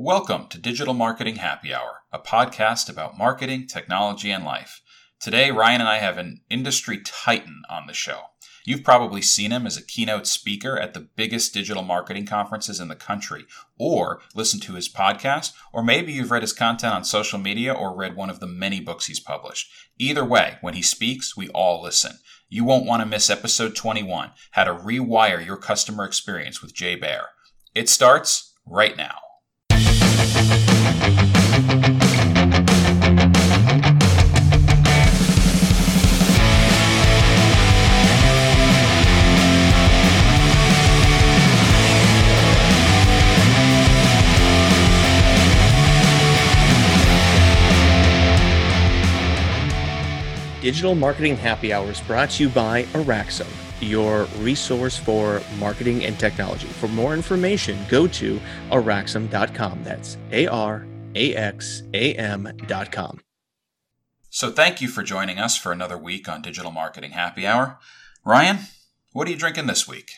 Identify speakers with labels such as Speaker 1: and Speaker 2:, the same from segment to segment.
Speaker 1: Welcome to Digital Marketing Happy Hour, a podcast about marketing, technology, and life. Today, Ryan and I have an industry titan on the show. You've probably seen him as a keynote speaker at the biggest digital marketing conferences in the country, or listened to his podcast, or maybe you've read his content on social media or read one of the many books he's published. Either way, when he speaks, we all listen. You won't want to miss episode 21 How to Rewire Your Customer Experience with Jay Baer. It starts right now.
Speaker 2: Digital Marketing Happy Hours brought to you by Araxam, your resource for marketing and technology. For more information, go to araxam.com. That's A R A X A M.com.
Speaker 1: So, thank you for joining us for another week on Digital Marketing Happy Hour. Ryan, what are you drinking this week?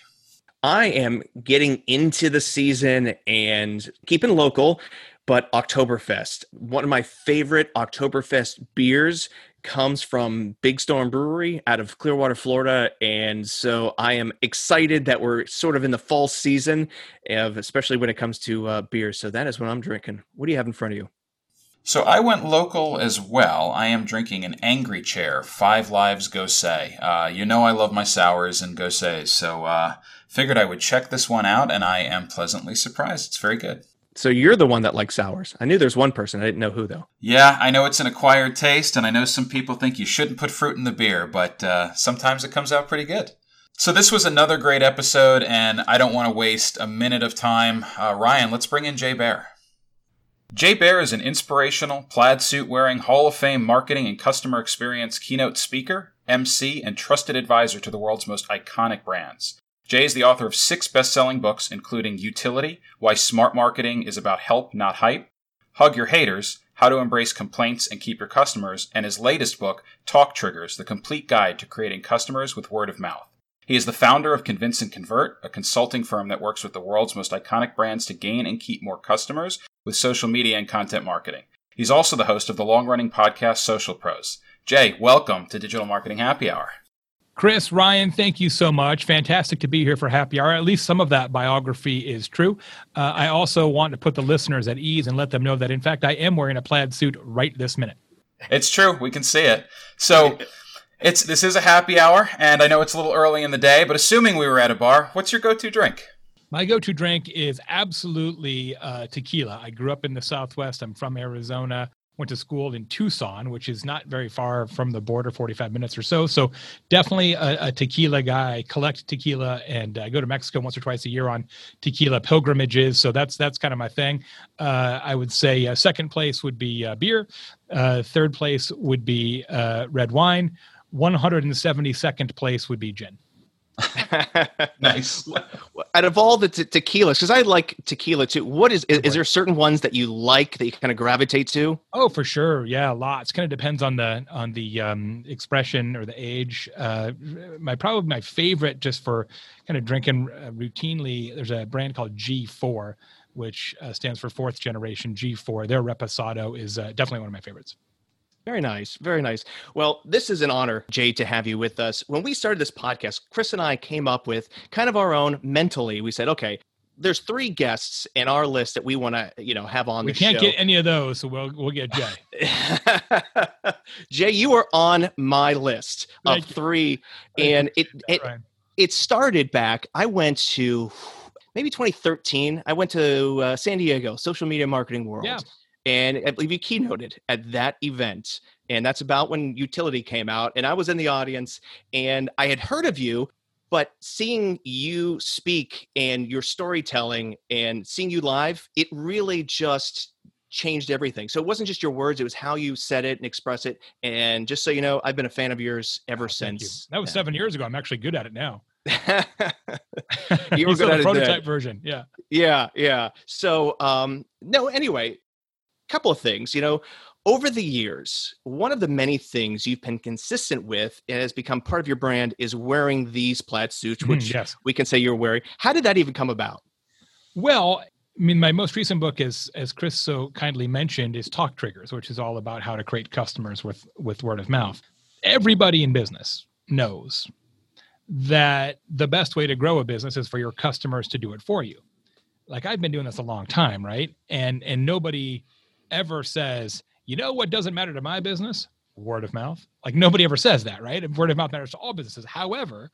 Speaker 2: I am getting into the season and keeping local, but Oktoberfest. One of my favorite Oktoberfest beers comes from Big Storm Brewery out of Clearwater, Florida. And so I am excited that we're sort of in the fall season, of, especially when it comes to uh, beer. So that is what I'm drinking. What do you have in front of you?
Speaker 1: So I went local as well. I am drinking an Angry Chair Five Lives Gose. Uh, you know I love my sours and Goses, so uh, figured I would check this one out, and I am pleasantly surprised. It's very good.
Speaker 2: So you're the one that likes sours. I knew there's one person. I didn't know who though.
Speaker 1: Yeah, I know it's an acquired taste, and I know some people think you shouldn't put fruit in the beer, but uh, sometimes it comes out pretty good. So this was another great episode, and I don't want to waste a minute of time. Uh, Ryan, let's bring in Jay Baer. Jay Baer is an inspirational, plaid suit wearing, Hall of Fame marketing and customer experience keynote speaker, MC, and trusted advisor to the world's most iconic brands. Jay is the author of six best selling books, including Utility Why Smart Marketing is About Help, Not Hype, Hug Your Haters How to Embrace Complaints and Keep Your Customers, and his latest book, Talk Triggers The Complete Guide to Creating Customers with Word of Mouth. He is the founder of Convince and Convert, a consulting firm that works with the world's most iconic brands to gain and keep more customers with social media and content marketing. He's also the host of the long running podcast Social Pros. Jay, welcome to Digital Marketing Happy Hour.
Speaker 3: Chris, Ryan, thank you so much. Fantastic to be here for Happy Hour. At least some of that biography is true. Uh, I also want to put the listeners at ease and let them know that, in fact, I am wearing a plaid suit right this minute.
Speaker 1: It's true. We can see it. So. It's this is a happy hour, and I know it's a little early in the day, but assuming we were at a bar, what's your go-to drink?
Speaker 3: My go-to drink is absolutely uh, tequila. I grew up in the Southwest. I'm from Arizona went to school in Tucson, which is not very far from the border, 45 minutes or so. So definitely a, a tequila guy. I collect tequila and I go to Mexico once or twice a year on tequila pilgrimages. So that's that's kind of my thing. Uh, I would say uh, second place would be uh, beer. Uh, third place would be uh, red wine. 172nd place would be gin.
Speaker 1: nice.
Speaker 2: Out of all the te- tequilas, because I like tequila too. What is, is is there certain ones that you like that you kind of gravitate to?
Speaker 3: Oh, for sure. Yeah, lots. Kind of depends on the on the um, expression or the age. Uh, my probably my favorite, just for kind of drinking uh, routinely. There's a brand called G4, which uh, stands for fourth generation G4. Their Reposado is uh, definitely one of my favorites.
Speaker 2: Very nice. Very nice. Well, this is an honor, Jay, to have you with us. When we started this podcast, Chris and I came up with kind of our own mentally. We said, okay, there's three guests in our list that we want to, you know, have on
Speaker 3: we can't
Speaker 2: show.
Speaker 3: get any of those, so we'll we'll get Jay.
Speaker 2: Jay, you are on my list of
Speaker 3: you.
Speaker 2: three, and it it
Speaker 3: Ryan.
Speaker 2: it started back. I went to maybe 2013. I went to uh, San Diego Social Media Marketing World.
Speaker 3: Yeah.
Speaker 2: And I believe you keynoted at that event. And that's about when Utility came out. And I was in the audience and I had heard of you, but seeing you speak and your storytelling and seeing you live, it really just changed everything. So it wasn't just your words, it was how you said it and express it. And just so you know, I've been a fan of yours ever
Speaker 3: Oh,
Speaker 2: since.
Speaker 3: That was seven years ago. I'm actually good at it now.
Speaker 2: you were good
Speaker 3: the
Speaker 2: at it then.
Speaker 3: prototype version. Yeah.
Speaker 2: Yeah, yeah. So, um, no, anyway, couple of things. You know, over the years, one of the many things you've been consistent with and has become part of your brand is wearing these plaid suits,
Speaker 3: Mhm,
Speaker 2: which
Speaker 3: yes.
Speaker 2: we can say you're wearing. How did that even come about?
Speaker 3: Well, I mean, my most recent book is, as Chris so kindly mentioned, is Talk Triggers, which is all about how to create customers with with word of mouth. Everybody in business knows that the best way to grow a business is for your customers to do it for you. Like I've been doing this a long time, right? And and nobody ever says, you know what doesn't matter to my business? Word of mouth. Like nobody ever says that, right? Word of mouth matters to all businesses. However,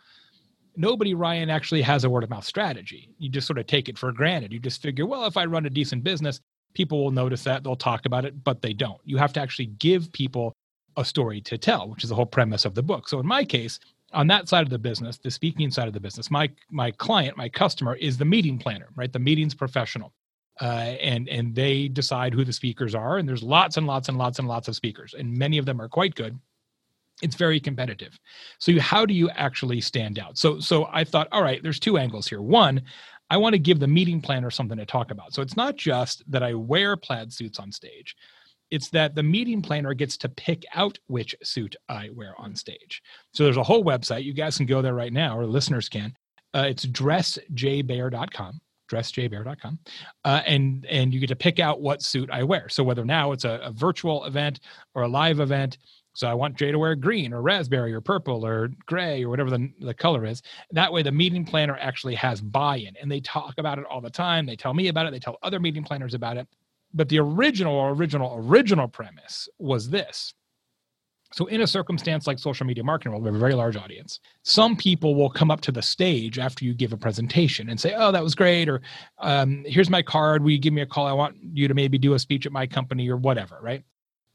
Speaker 3: nobody ryan actually has a word of mouth strategy you just sort of take it for granted you just figure well if i run a decent business people will notice that they'll talk about it but they don't you have to actually give people a story to tell which is the whole premise of the book so in my case on that side of the business the speaking side of the business my my client my customer is the meeting planner right the meetings professional uh, and and they decide who the speakers are and there's lots and lots and lots and lots of speakers and many of them are quite good. It's very competitive. So you, how do you actually stand out? So so i thought all right there's two angles here. One i want to give the meeting planner something to talk about. So it's not just that i wear plaid suits on stage. It's that the meeting planner gets to pick out which suit i wear on stage. So there's a whole website. You guys can go there right now or listeners can. Uh, it's dressjaybaer.com dressjaybaer.com uh, and and you get to pick out what suit i wear so whether now it's a, a virtual event or a live event so I want Jay to wear green or raspberry or purple or gray or whatever the, the color is. That way, the meeting planner actually has buy in and they talk about it all the time. They tell me about it, they tell other meeting planners about it. But the original, original, original premise was this. So, in a circumstance like social media marketing, where we have a very large audience. Some people will come up to the stage after you give a presentation and say, "Oh, that was great," or um, "Here's my card. Will you give me a call? I want you to maybe do a speech at my company or whatever." Right?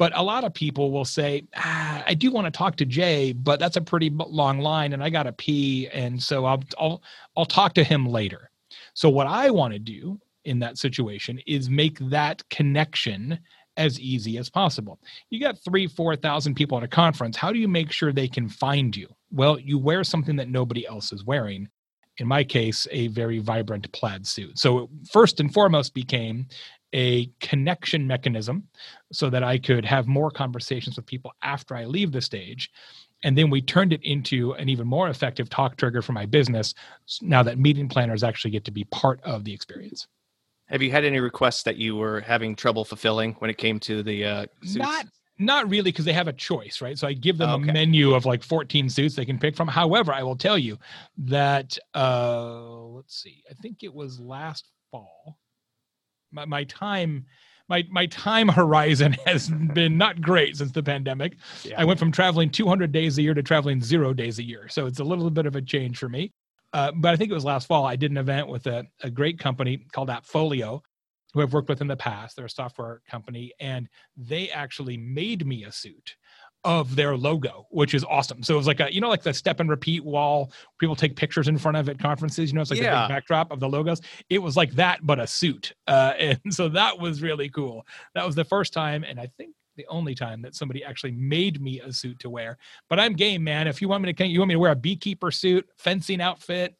Speaker 3: But a lot of people will say, ah, I do want to talk to Jay, but that's a pretty long line and I got to pee. And so I'll, I'll, I'll talk to him later. So what I want to do in that situation is make that connection as easy as possible. You got three, 4,000 people at a conference. How do you make sure they can find you? Well, you wear something that nobody else is wearing. In my case, a very vibrant plaid suit. So, first and foremost, became a connection mechanism so that I could have more conversations with people after I leave the stage. And then we turned it into an even more effective talk trigger for my business now that meeting planners actually get to be part of the experience.
Speaker 2: Have you had any requests that you were having trouble fulfilling when it came to the uh,
Speaker 3: suits? Not not really because they have a choice, right? So I give them okay. a menu of like 14 suits they can pick from. However, I will tell you that uh let's see, I think it was last fall my, my time my my time horizon has been not great since the pandemic. Yeah. I went from traveling 200 days a year to traveling zero days a year, so it's a little bit of a change for me. Uh, but I think it was last fall. I did an event with a, a great company called Appfolio, who I've worked with in the past. They're a software company, and they actually made me a suit of their logo, which is awesome. So it was like a, you know, like the step and repeat wall. People take pictures in front of at conferences. You know, it's like yeah. the backdrop of the logos. It was like that, but a suit. Uh, and so that was really cool. That was the first time, and I think the only time that somebody actually made me a suit to wear. But I'm game, man. If you want me to, you want me to wear a beekeeper suit, fencing outfit,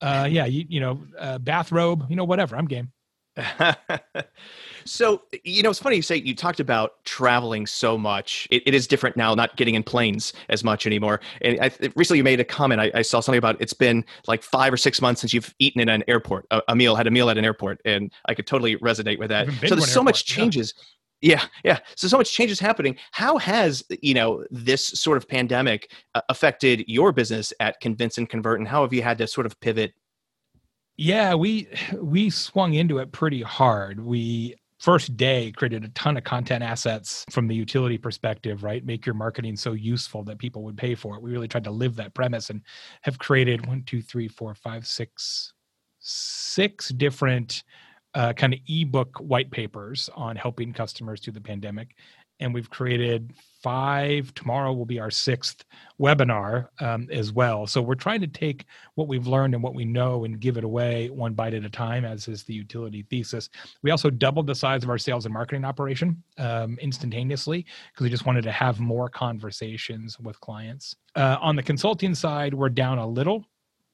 Speaker 3: uh, yeah, you, you know, uh, bathrobe, you know, whatever. I'm game.
Speaker 2: so you know it's funny you say you talked about traveling so much it, it is different now not getting in planes as much anymore and I, recently you made a comment I, I, saw something about it's been like five or six months since you've eaten in an airport a, a meal had a meal at an airport and i could totally resonate with that so there's so airport, much changes yeah. Yeah, yeah. So so much change is happening. How has you know this sort of pandemic uh, affected your business at Convince and Convert, and how have you had to sort of pivot
Speaker 3: yeah, we we swung into it pretty hard. We first day created a ton of content assets from the utility perspective, right? Make your marketing so useful that people would pay for it. We really tried to live that premise and have created one, two, three, four, five, six, six different uh, kind of ebook white papers on helping customers through the pandemic and we've created five. Tomorrow will be our sixth webinar um, as well. So we're trying to take what we've learned and what we know and give it away one bite at a time, as is the utility thesis. We also doubled the size of our sales and marketing operation um, instantaneously because we just wanted to have more conversations with clients. Uh, on the consulting side, we're down a little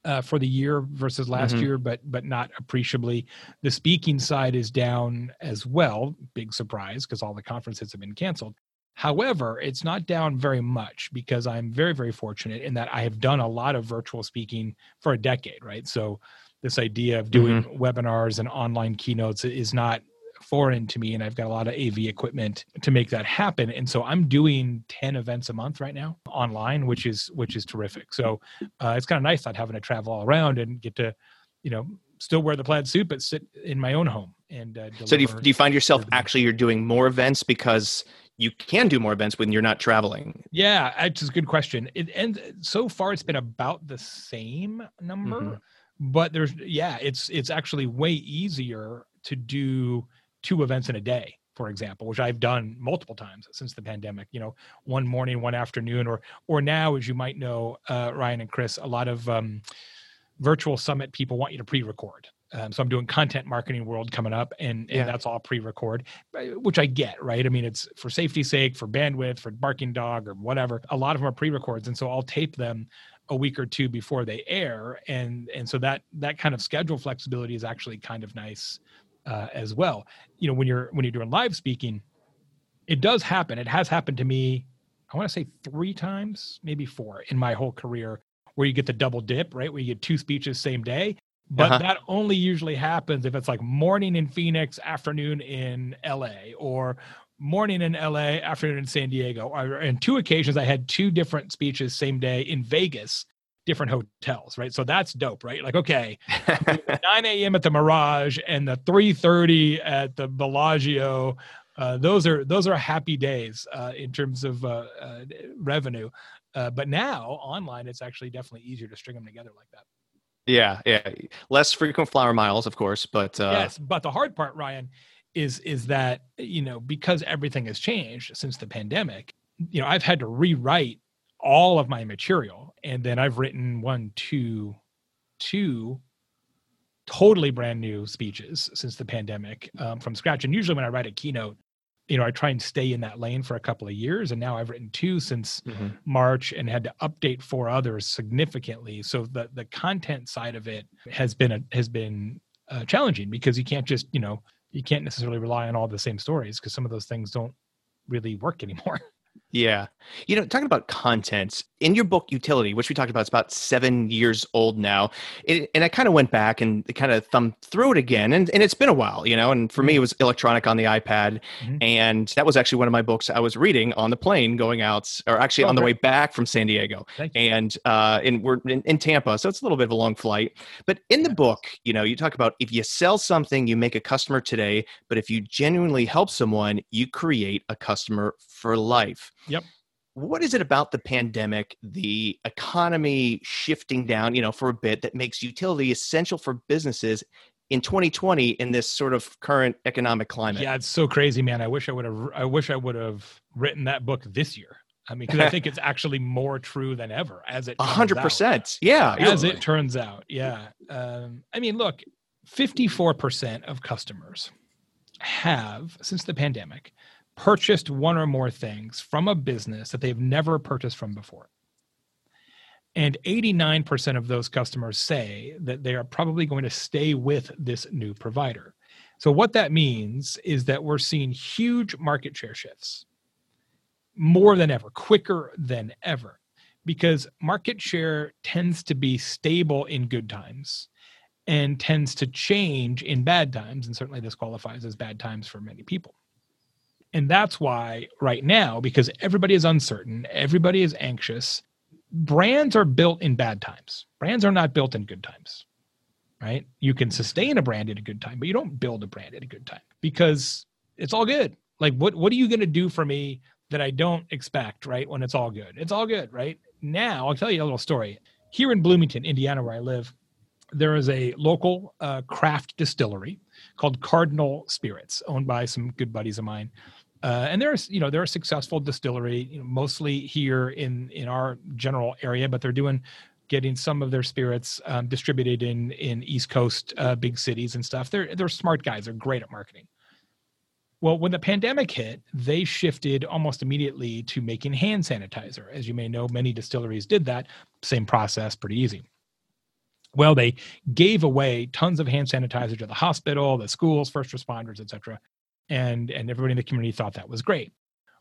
Speaker 3: uh, for the year versus last mm-hmm. year, but but not appreciably. The speaking side is down as well. Big surprise because all the conferences have been canceled. However, it's not down very much because I'm very very fortunate in that I have done a lot of virtual speaking for a decade. Right, so this idea of doing mm-hmm. webinars and online keynotes is not foreign to me and I've got a lot of AV equipment to make that happen. And so I'm doing 10 events a month right now online, which is which is terrific. So uh, it's kind of nice not having to travel all around and get to, you know, still wear the plaid suit but sit in my own home and uh,
Speaker 2: so do you, do you find yourself actually you're doing more events because you can do more events when you're not traveling
Speaker 3: yeah it's a good question it, and so far it's been about the same number mm-hmm. but there's yeah it's it's actually way easier to do two events in a day for example which i've done multiple times since the pandemic you know one morning one afternoon or or now as you might know uh, ryan and chris a lot of um, virtual summit people want you to pre-record. Um, so i'm doing content marketing world coming up and, and yeah. that's all pre-record uh, which i get right? I mean it's for safety sake for bandwidth for barking dog or whatever. A lot of them are pre-records and so i'll tape them a week or two before they air and and so that that kind of schedule flexibility is actually kind of nice uh, as well. You know, when you're when you're doing live speaking, it does happen. It has happened to me. I want to say three times, maybe four, in my whole career, where you get the double dip, right? Where you get two speeches same day. But uh-huh. that only usually happens if it's like morning in Phoenix, afternoon in LA, or morning in LA, afternoon in San Diego. Or in two occasions, I had two different speeches same day in Vegas different hotels, right? So that's dope, right? Like, okay, 9 a.m. at the Mirage and the 3:30 at the Bellagio. Uh, those are those are happy days uh, in terms of uh, uh revenue. Uh, but now online, it's actually definitely easier to string them together like that.
Speaker 2: Yeah, yeah, less frequent flower miles, of course, but
Speaker 3: uh, yes. But the hard part, Ryan, is is that you know because everything has changed since the pandemic. You know, I've had to rewrite all of my material and then i've written one two two totally brand new speeches since the pandemic um, from scratch. And usually when i write a keynote you know i try and stay in that lane for a couple of years and now i've written two since mm-hmm. march and had to update four others significantly. So the the content side of it has been a, has been uh, challenging because you can't just you know you can't necessarily rely on all the same stories because some of those things don't really work anymore
Speaker 2: Yeah. You know, talking about content in your book Utility, which we talked about, it's about seven years old now. It, and I kind of went back and kind of thumbed through it again. And, and it's been a while, you know, and for me, it mm-hmm. was electronic on the iPad. Mm-hmm. And that was actually one of my books I was reading on the plane going out, or actually oh, on the way back from San Diego. And uh, and we're in, in, Tampa. So it's a little bit of a long flight. But in the book, you know, you talk about if you sell something, you make a customer today. But if you genuinely help someone, you create a customer for life.
Speaker 3: Yep.
Speaker 2: What is it about the pandemic, the economy shifting down, you know, for a bit that makes utility essential for businesses in 2020 in this sort of current economic climate?
Speaker 3: Yeah, it's so crazy, man. I wish I would have I wish I would have written that book this year. I mean, because I think it's actually more true than ever as it.
Speaker 2: hundred percent. Yeah.
Speaker 3: As it turns out. Yeah. Um, I mean, look, 54% of customers have, since the pandemic, purchased one or more things from a business that they've never purchased from before. And 89% of those customers say that they are probably going to stay with this new provider. So, what that means is that we're seeing huge market share shifts more than ever, quicker than ever, because market share tends to be stable in good times and tends to change in bad times. And certainly this qualifies as bad times for many people. And that's why, right now, because everybody is uncertain, everybody is anxious, brands are built in bad times. Brands are not built in good times, right? You can sustain a brand in a good time, but you don't build a brand in a good time because it's all good. Like, what, what are you going to do for me that I don't expect, right? When it's all good, it's all good, right? Now, I'll tell you a little story. Here in Bloomington, Indiana, where I live, there is a local uh, craft distillery called Cardinal Spirits, owned by some good buddies of mine. Uh, and there's you know they're a successful distillery you know, mostly here in in our general area but they're doing getting some of their spirits um, distributed in in east coast uh, big cities and stuff. They're they're smart guys. They're great at marketing. Well when the pandemic hit they shifted almost immediately to making hand sanitizer. As you may know many distilleries did that. Same process pretty easy. Well they gave away tons of hand sanitizer to the hospital the schools first responders etc and and everybody in the community thought that was great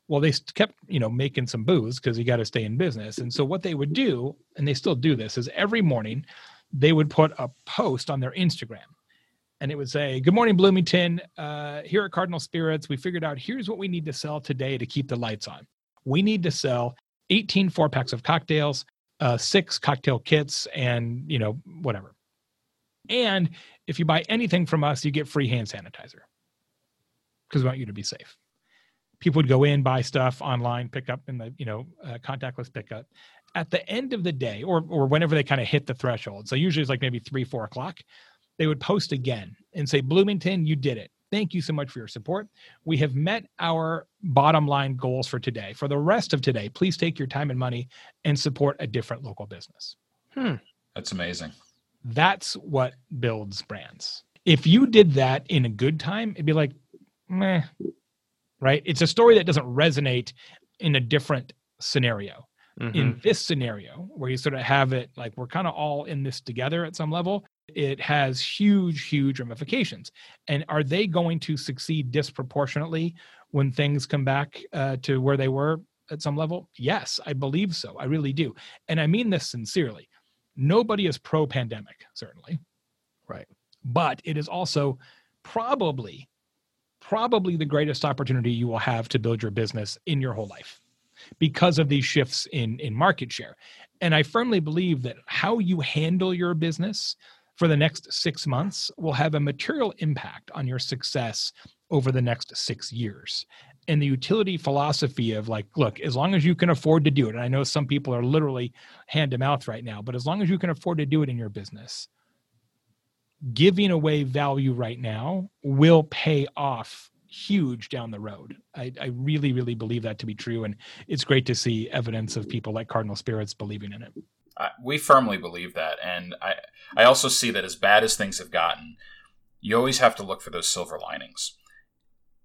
Speaker 3: well they kept you know making some booze because you got to stay in business and so what they would do and they still do this is every morning they would put a post on their Instagram and it would say, Good morning, Bloomington. Uh, here at Cardinal Spirits, we figured out here's what we need to sell today to keep the lights on. We need to sell 18 four packs of cocktails, uh, six cocktail kits, and, you know, whatever. And if you buy anything from us, you get free hand sanitizer because we want you to be safe. People would go in, buy stuff online, pick up in the, you know, uh, contactless pickup. At the end of the day, or, or whenever they kind of hit the threshold, so usually it's like maybe three, four o'clock, they would post again and say, Bloomington, you did it. Thank you so much for your support. We have met our bottom line goals for today. For the rest of today, please take your time and money and support a different local business.
Speaker 2: Hmm.
Speaker 1: That's amazing.
Speaker 3: That's what builds brands. If you did that in a good time, it'd be like, meh, right? It's a story that doesn't resonate in a different scenario.
Speaker 2: Mhm.
Speaker 3: In this scenario, where you sort of have it like we're kind of all in this together at some level, it has huge, huge ramifications. And are they going to succeed disproportionately when things come back uh, to where they were at some level? Yes, I believe so. I really do. And I mean this sincerely. Nobody is pro pandemic, certainly.
Speaker 2: Right.
Speaker 3: But it is also probably, probably the greatest opportunity you will have to build your business in your whole life because of these shifts in in market share. And i firmly believe that how you handle your business for the next 6 months will have a material impact on your success over the next 6 years. And the utility philosophy of like look as long as you can afford to do it and i know some people are literally hand to mouth right now but as long as you can afford to do it in your business giving away value right now will pay off huge down the road. I, I really, really believe that to be true. And it's great to see evidence of people like Cardinal Spirits believing in it.
Speaker 1: We firmly believe that, and I I also see that as bad as things have gotten, you always have to look for those silver linings.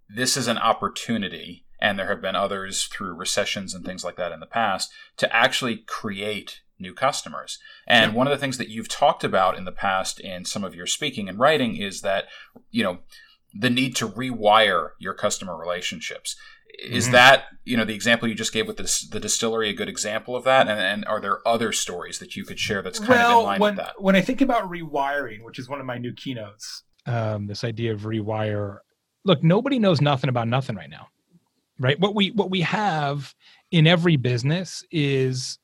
Speaker 1: This is an opportunity, and there have been others through recessions and things like that in the past to actually create new customers. And
Speaker 2: Yeah.
Speaker 1: one of the things that you've talked about in the past in some of your speaking and writing is that you know the need to rewire your customer relationships. Is
Speaker 3: Mhm.
Speaker 1: that you know the example you just gave with this, the distillery a good example of that? And, and are there other stories that you could share that's kind of in line
Speaker 3: when,
Speaker 1: with that?
Speaker 3: when I think about rewiring, which is one of my new keynotes, um, this idea of rewire, look, nobody knows nothing about nothing right now, right? What we what we have in every business is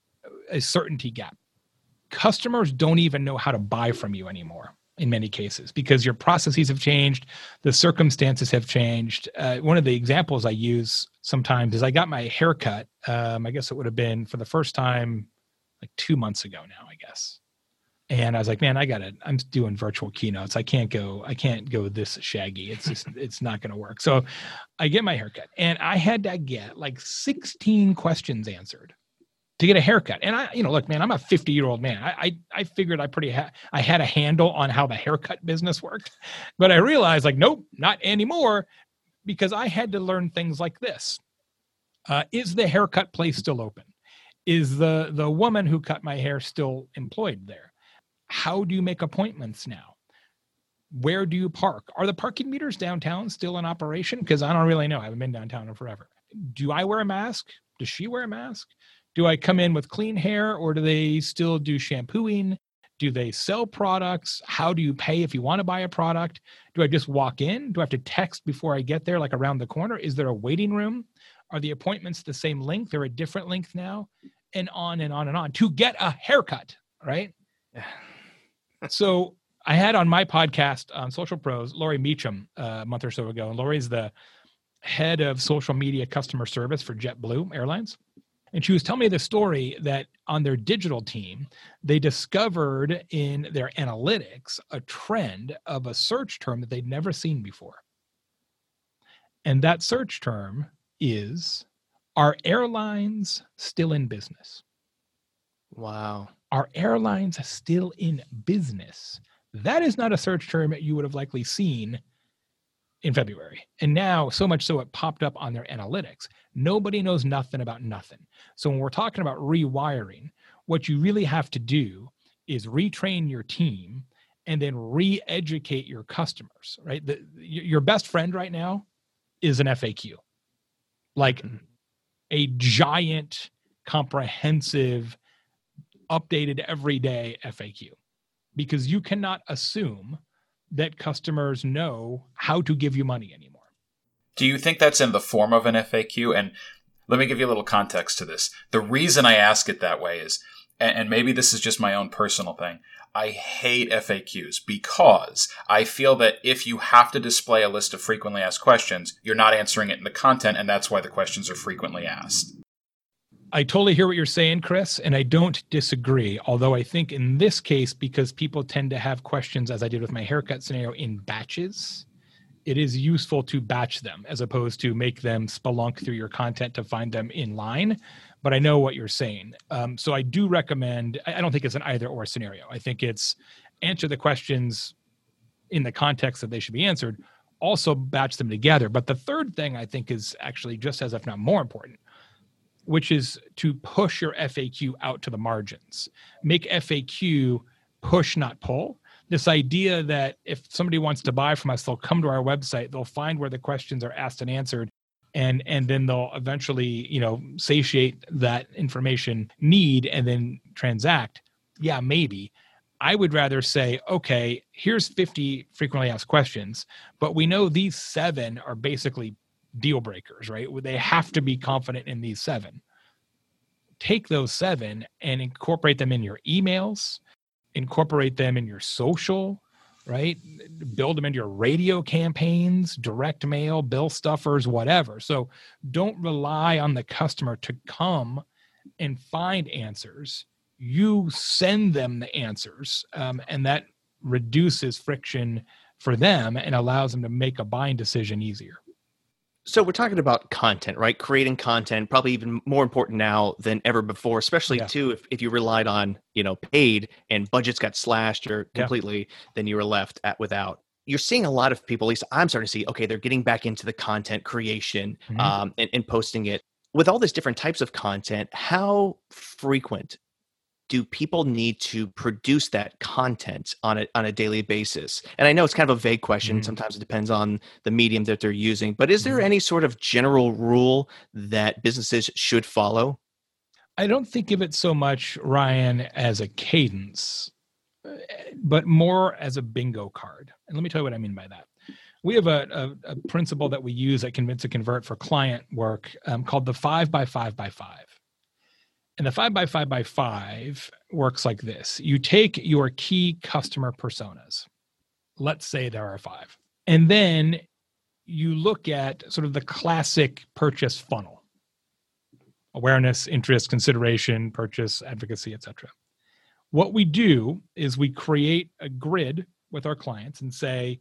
Speaker 3: a certainty gap. Customers don't even know how to buy from you anymore in many cases because your processes have changed, the circumstances have changed. Uh, one of the examples I use sometimes is I got my haircut. Um, I guess it would have been for the first time like two months ago now, I guess. And I was like, man, I got it. I'm doing virtual keynotes. I can't go, I can't go this shaggy. It's just, it's not going to work. So I get my haircut and I had to get like 16 questions answered to get a haircut. And I, you know, look, man, I'm a 50 year old man. I, I, I figured I pretty, ha- I had a handle on how the haircut business worked, but I realized like, nope, not anymore because I had to learn things like this. Uh, is the haircut place still open? Is the, the woman who cut my hair still employed there? How do you make appointments now? Where do you park? Are the parking meters downtown still in operation? Because I don't really know. I haven't been downtown in forever. Do I wear a mask? Does she wear a mask? Do I come in with clean hair or do they still do shampooing? Do they sell products? How do you pay if you want to buy a product? Do I just walk in? Do I have to text before I get there, like around the corner? Is there a waiting room? Are the appointments the same length or a different length now? And on and on and on to get a haircut, right? so I had on my podcast on Social Pros, Laurie Meacham, uh, a month or so ago. And Laurie's the head of social media customer service for JetBlue Airlines. And she was telling me the story that on their digital team, they discovered in their analytics a trend of a search term that they'd never seen before. And that search term is Are airlines still in business?
Speaker 2: Wow.
Speaker 3: Are airlines still in business? That is not a search term that you would have likely seen in February. And now, so much so, it popped up on their analytics. Nobody knows nothing about nothing. So, when we're talking about rewiring, what you really have to do is retrain your team and then re educate your customers, right? The, your best friend right now is an FAQ, like
Speaker 2: Mhm.
Speaker 3: a giant, comprehensive, updated every day FAQ. because you cannot assume that customers know how to give you money anymore.
Speaker 1: Do you think that's in the form of an FAQ? And let me give you a little context to this. The reason I ask it that way is, and maybe this is just my own personal thing, I hate FAQs because I feel that if you have to display a list of frequently asked questions, you're not answering it in the content, and that's why the questions are frequently asked.
Speaker 3: I totally hear what you're saying, Chris, and I don't disagree. Although I think in this case, because people tend to have questions, as I did with my haircut scenario, in batches, it is useful to batch them as opposed to make them spelunk through your content to find them in line but I know what you're saying. Um, so I do recommend. I don't think it's an either or scenario. I think it's answer the questions in the context that they should be answered. Also batch them together. But the third thing I think is actually just as if not more important, which is to push your FAQ out to the margins. Make FAQ push, not pull. This idea that if somebody wants to buy from us, they'll come to our website, they'll find where the questions are asked and answered, and and then they'll eventually you know satiate that information need and then transact yeah maybe i would rather say okay here's 50 frequently asked questions but we know these seven are basically deal breakers right they have to be confident in these seven take those seven and incorporate them in your emails incorporate them in your social right? Build them into your radio campaigns, direct mail, bill stuffers, whatever. So don't rely on the customer to come and find answers. You send them the answers, um, and that reduces friction for them and allows them to make a buying decision easier.
Speaker 2: So we're talking about content, right? Creating content, probably even more important now than ever before, especially yeah. too if, if you relied on, you know, paid and budgets got slashed or completely, yeah. then you were left at without. You're seeing a lot of people, at least I'm starting to see, okay, they're getting back into the content creation mm-hmm. um, and, and posting it. With all these different types of content, how frequent do people need to produce that content on a on a daily basis? And I know it's kind of a vague question. Mm-hmm. Sometimes it depends on the medium that they're using. But is there mm-hmm. any sort of general rule that businesses should follow?
Speaker 3: I don't think of it so much, Ryan, as a cadence, uh, but more as a bingo card. And let me tell you what I mean by that. We have a, a, a principle that we use at Convince and Convert for client work um, called the five by five by five. And the five by five by five works like this. You take your key customer personas, let's say there are five, and then you look at sort of the classic purchase funnel. Awareness, interest, consideration, purchase, advocacy, etc. What we do is we create a grid with our clients and say,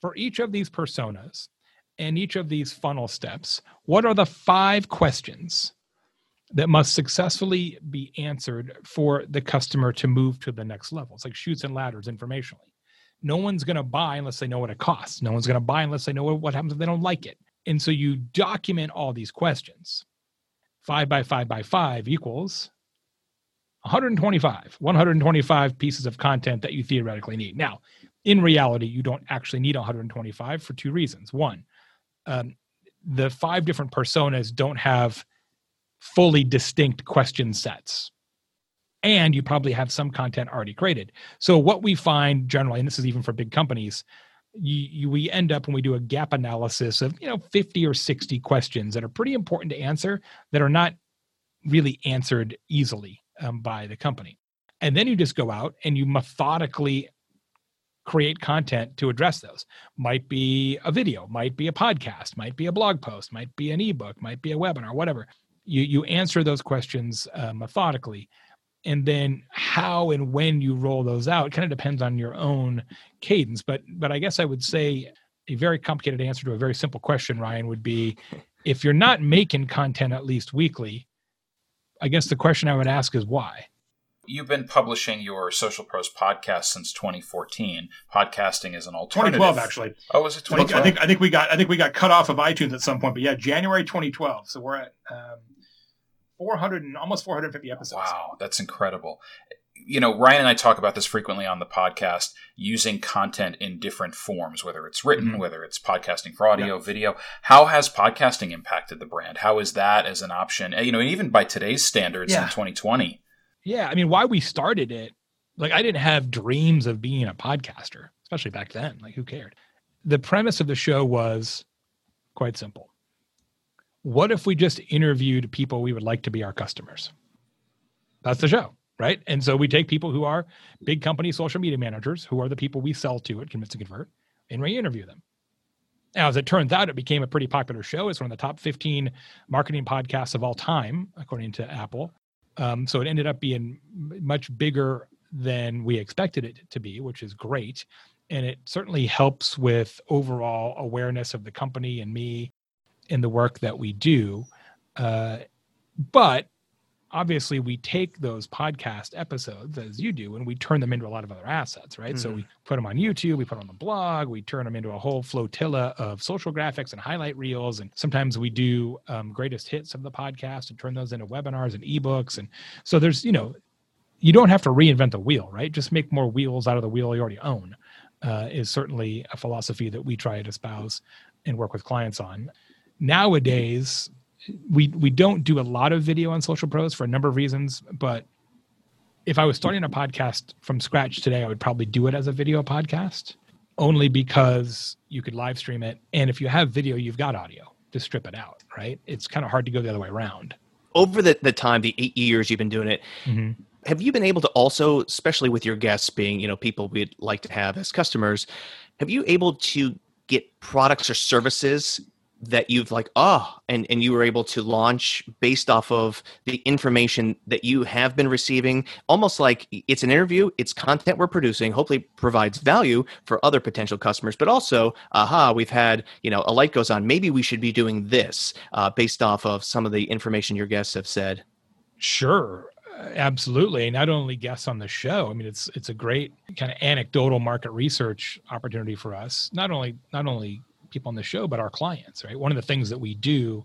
Speaker 3: for each of these personas and each of these funnel steps, what are the five questions that must successfully be answered for the customer to move to the next level. It's like Chutes and Ladders informationally. No one's going to buy unless they know what it costs. No one's going to buy unless they know what happens if they don't like it. And so you document all these questions. Five by five by five equals 125, 125 pieces of content that you theoretically need. Now, in reality, you don't actually need 125 for two reasons. One, um, the five different personas don't have fully distinct question sets. And you probably have some content already created. So, what we find generally, and this is even for big companies, you, you, we end up when we do a gap analysis of you know 50 or 60 questions that are pretty important to answer that are not really answered easily um, by the company and then you just go out and you methodically create content to address those might be a video might be a podcast might be a blog post might be an ebook might be a webinar whatever you you answer those questions uh, methodically and then how and when you roll those out kind of depends on your own cadence but but i guess i would say a very complicated answer to a very simple question ryan would be if you're not making content at least weekly i guess the question i would ask is why
Speaker 1: You've been publishing your Social Pros podcast since 2014. Podcasting is an alternative.
Speaker 4: 2012, actually.
Speaker 1: Oh, was it 2012?
Speaker 4: I think, I think, I think we got I think we got cut off of iTunes at some point, but yeah, January 2012. So we're at um, 400 and almost 450 episodes.
Speaker 1: Wow, that's incredible. You know, Ryan and I talk about this frequently on the podcast, using content in different forms, whether it's written, mm-hmm. whether it's podcasting for audio, yeah. video. How has podcasting impacted the brand? How is that as an option? You know, even by today's standards yeah. in 2020.
Speaker 3: Yeah, I mean, why we started it Like I didn't have dreams of being a podcaster, especially back then. Like who cared? The premise of the show was quite simple. What if we just interviewed people we would like to be our customers? That's the show, right? And so we take people who are big company social media managers, who are the people we sell to at Convince to Convert, and we interview them. Now, as it turns out, it became a pretty popular show. It's one of the top 15 marketing podcasts of all time, according to Apple. Um, so it ended up being much bigger than we expected it to be, which is great. And it certainly helps with overall awareness of the company and me in the work that we do. Uh, but obviously we take those podcast episodes as you do and we turn them into a lot of other assets right? Mm-hmm. so we put them on youtube we put them on the blog we turn them into a whole flotilla of social graphics and highlight reels and sometimes we do um, greatest hits of the podcast and turn those into webinars and ebooks and so there's you know you don't have to reinvent the wheel right? Just make more wheels out of the wheel you already own uh, is certainly a philosophy that we try to espouse and work with clients on. Nowadays we we don't do a lot of video on social pros for a number of reasons but if i was starting a podcast from scratch today i would probably do it as a video podcast only because you could live stream it. And if you have video you've got audio to strip it out right? It's kind of hard to go the other way around.
Speaker 2: Over the, the time the eight years you've been doing it mm-hmm. have you been able to also especially with your guests being you know people we'd like to have as customers have you able to get products or services that you've like oh and and you were able to launch based off of the information that you have been receiving. Almost like it's an interview it's content we're producing hopefully provides value for other potential customers but also aha we've had you know a light goes on. Maybe we should be doing this uh, based off of some of the information your guests have said.
Speaker 3: Sure absolutely not only guests on the show i mean it's it's a great kind of anecdotal market research opportunity for us. Not only not only people on the show, but our clients, right? One of the things that we do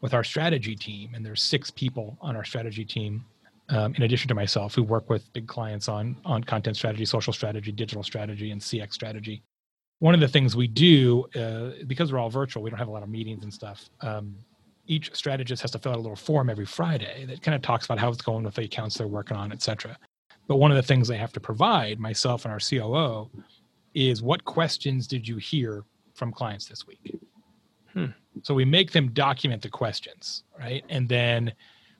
Speaker 3: with our strategy team, and there's six people on our strategy team, um, in addition to myself, who work with big clients on on content strategy, social strategy, digital strategy, and CX strategy. One of the things we do, uh, because we're all virtual, we don't have a lot of meetings and stuff. Um, each strategist has to fill out a little form every Friday that kind of talks about how it's going with the accounts they're working on, et cetera. But one of the things they have to provide, myself and our COO, is what questions did you hear from clients this week. Hmm. So we make them document the questions, right? And then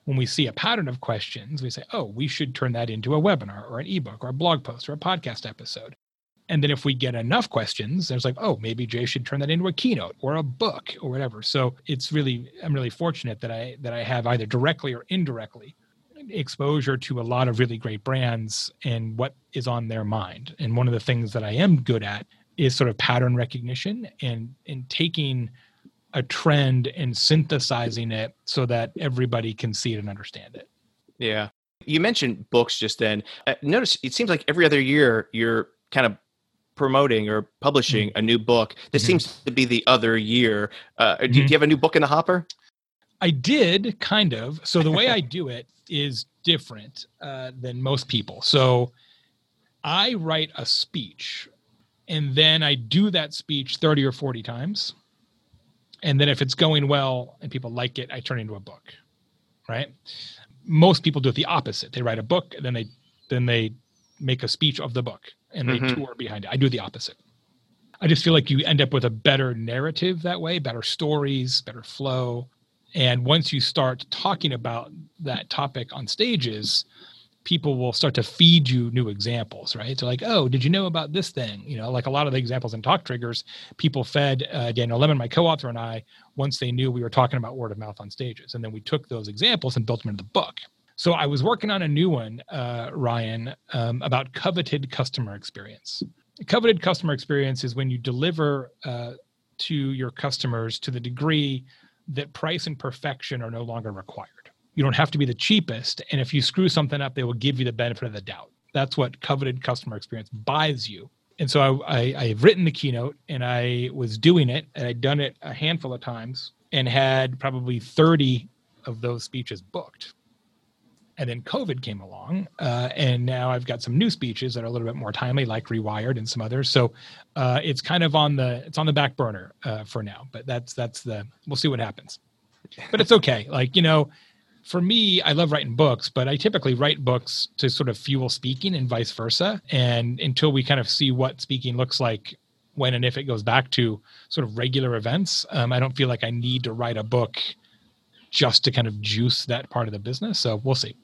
Speaker 3: when we see a pattern of questions, we say, oh, we should turn that into a webinar or an ebook or a blog post or a podcast episode. And then if we get enough questions, there's like, oh, maybe Jay should turn that into a keynote or a book or whatever. So it's really, I'm really fortunate that I that I have either directly or indirectly exposure to a lot of really great brands and what is on their mind. And one of the things that I am good at is sort of pattern recognition and and taking a trend and synthesizing it so that everybody can see it and understand it.
Speaker 2: Yeah. You mentioned books just then. Uh, notice it seems like every other year you're kind of promoting or publishing mm-hmm. a new book. This mm-hmm. seems to be the other year. Uh, mm-hmm. do, you, do you have a new book in the hopper?
Speaker 3: I did kind of. So the way I do it is different uh, than most people. So I write a speech and then I do that speech 30 or 40 times. And then if it's going well and people like it, I turn it into a book. Right? Most people do it the opposite. They write a book and then they then they make a speech of the book and they mm-hmm. tour behind it. I do the opposite. I just feel like you end up with a better narrative that way, better stories, better flow. And once you start talking about that topic on stages, people will start to feed you new examples, right? So like, oh, did you know about this thing? You know, like a lot of the examples in Talk Triggers, people fed uh, Daniel Lemin, my co-author, and I once they knew we were talking about word of mouth on stages, and then we took those examples and built them into the book. So I was working on a new one, uh, Ryan, um, about coveted customer experience. Coveted customer experience is when you deliver uh, to your customers to the degree that price and perfection are no longer required you don't have to be the cheapest. And if you screw something up, they will give you the benefit of the doubt. That's what coveted customer experience buys you. And so I, I, have written the keynote and I was doing it and I'd done it a handful of times and had probably 30 of those speeches booked. And then COVID came along, uh, and now I've got some new speeches that are a little bit more timely, like Rewired and some others. So uh, it's kind of on the it's on the back burner uh, for now. But that's that's the we'll see what happens. But it's okay. Like you know, for me, I love writing books, but I typically write books to sort of fuel speaking and vice versa. And until we kind of see what speaking looks like when and if it goes back to sort of regular events, um, I don't feel like I need to write a book just to kind of juice that part of the business. So we'll see.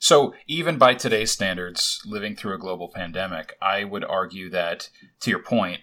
Speaker 1: So, even by today's standards, living through a global pandemic, I would argue that, to your point,